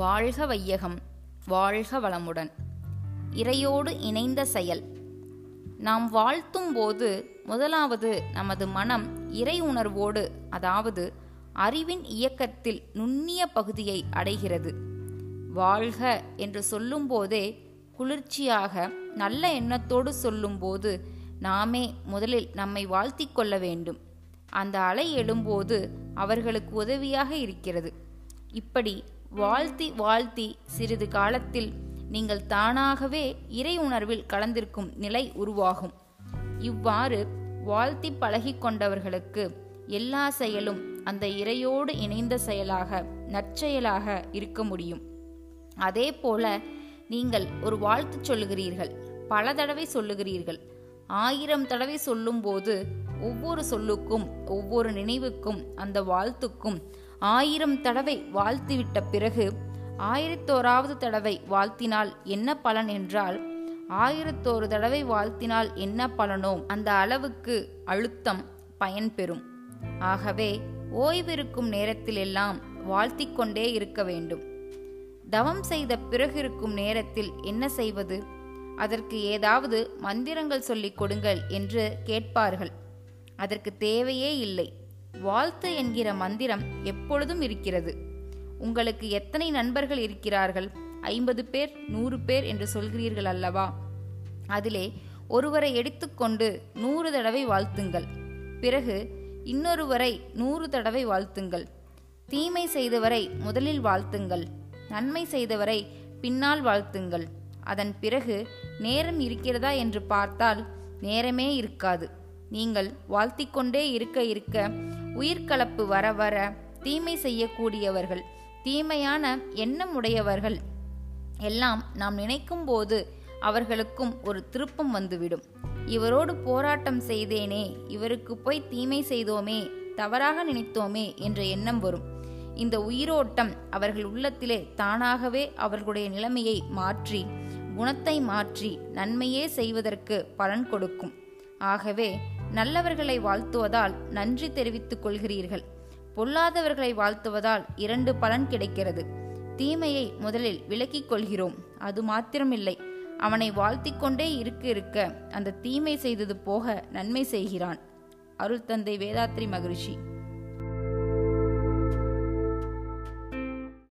வாழ்க வையகம் வாழ்க வளமுடன். இறையோடு இணைந்த செயல். நாம் வாழ்த்தும் போது முதலாவது நமது மனம் இறை உணர்வோடு அதாவது அறிவின் இயக்கத்தில் நுண்ணிய பகுதியை அடைகிறது. வாழ்க என்று சொல்லும்போதே குளிர்ச்சியாக நல்ல எண்ணத்தோடு சொல்லும்போது நாமே முதலில் நம்மை வாழ்த்தி கொள்ள வேண்டும். அந்த அலை எழும்போது அவர்களுக்கு உதவியாக இருக்கிறது. இப்படி வாழ்த்தி வாழ்த்தி சிறிது காலத்தில் நீங்கள் தானாகவே இறை உணர்வில் கலந்திருக்கும் நிலை உருவாகும். இவ்வாறு வாழ்த்தி பழகி கொண்டவர்களுக்கு எல்லா செயலும் அந்த இறையோடு இணைந்த செயலாக நற்செயலாக இருக்க முடியும். அதே போல நீங்கள் ஒரு வாழ்த்து சொல்லுகிறீர்கள் பல தடவை சொல்லுகிறீர்கள். ஆயிரம் தடவை சொல்லும்போது ஒவ்வொரு சொல்லுக்கும் ஒவ்வொரு நினைவுக்கும் அந்த வாழ்த்துக்கும் ஆயிரம் தடவை வாழ்த்திவிட்ட பிறகு ஆயிரத்தோராவது தடவை வாழ்த்தினால் என்ன பலன் என்றால் ஆயிரத்தோரு தடவை வாழ்த்தினால் என்ன பலனோ அந்த அளவுக்கு அழுத்தம் பயன்பெறும். ஆகவே ஓய்விருக்கும் நேரத்திலெல்லாம் வாழ்த்திக் கொண்டே இருக்க வேண்டும். தவம் செய்த பிறகு இருக்கும் நேரத்தில் என்ன செய்வது? அதற்கு ஏதாவது மந்திரங்கள் சொல்லிக் கொடுங்கள் என்று கேட்பார்கள். அதற்கு தேவையே இல்லை. வாழ்த்து என்கிற மந்திரம் எப்பொழுதும் இருக்கிறது. உங்களுக்கு எத்தனை நண்பர்கள் இருக்கிறார்கள்? ஐம்பது பேர் நூறு பேர் என்று சொல்கிறீர்கள் அல்லவா? அதிலே ஒருவரை எடுத்துக்கொண்டு நூறு தடவை வாழ்த்துங்கள். பிறகு இன்னொருவரை நூறு தடவை வாழ்த்துங்கள். தீமை செய்தவரை முதலில் வாழ்த்துங்கள். நன்மை செய்தவரை பின்னால் வாழ்த்துங்கள். அதன் பிறகு நேரம் இருக்கிறதா என்று பார்த்தால் நேரமே இருக்காது. நீங்கள் வாழ்த்திக்கொண்டே இருக்க இருக்க உயிர்கலப்பு வர வர தீமை செய்யக்கூடியவர்கள் தீமையான எண்ணம் உடையவர்கள் எல்லாம் நாம் நினைக்கும் போது அவர்களுக்கும் ஒரு திருப்பம் வந்துவிடும். இவரோடு போராட்டம் செய்தேனே இவருக்கு போய் தீமை செய்தோமே தவறாக நினைத்தோமே என்ற எண்ணம் வரும். இந்த உயிரோட்டம் அவர்கள் உள்ளத்திலே தானாகவே அவர்களுடைய நிலைமையை மாற்றி குணத்தை மாற்றி நன்மையே செய்வதற்கு பலன் கொடுக்கும். ஆகவே நல்லவர்களை வாழ்த்துவதால் நன்றி தெரிவித்துக் கொள்கிறீர்கள். பொல்லாதவர்களை வாழ்த்துவதால் இரண்டு பலன் கிடைக்கிறது. தீமையை முதலில் விலக்கிக் கொள்கிறோம். அது மாத்திரமில்லை. அவனை வாழ்த்திக் கொண்டே இருக்க இருக்க அந்த தீமை செய்தது போக நன்மை செய்கிறான். அருள் தந்தை வேதாத்ரி மகிழ்ச்சி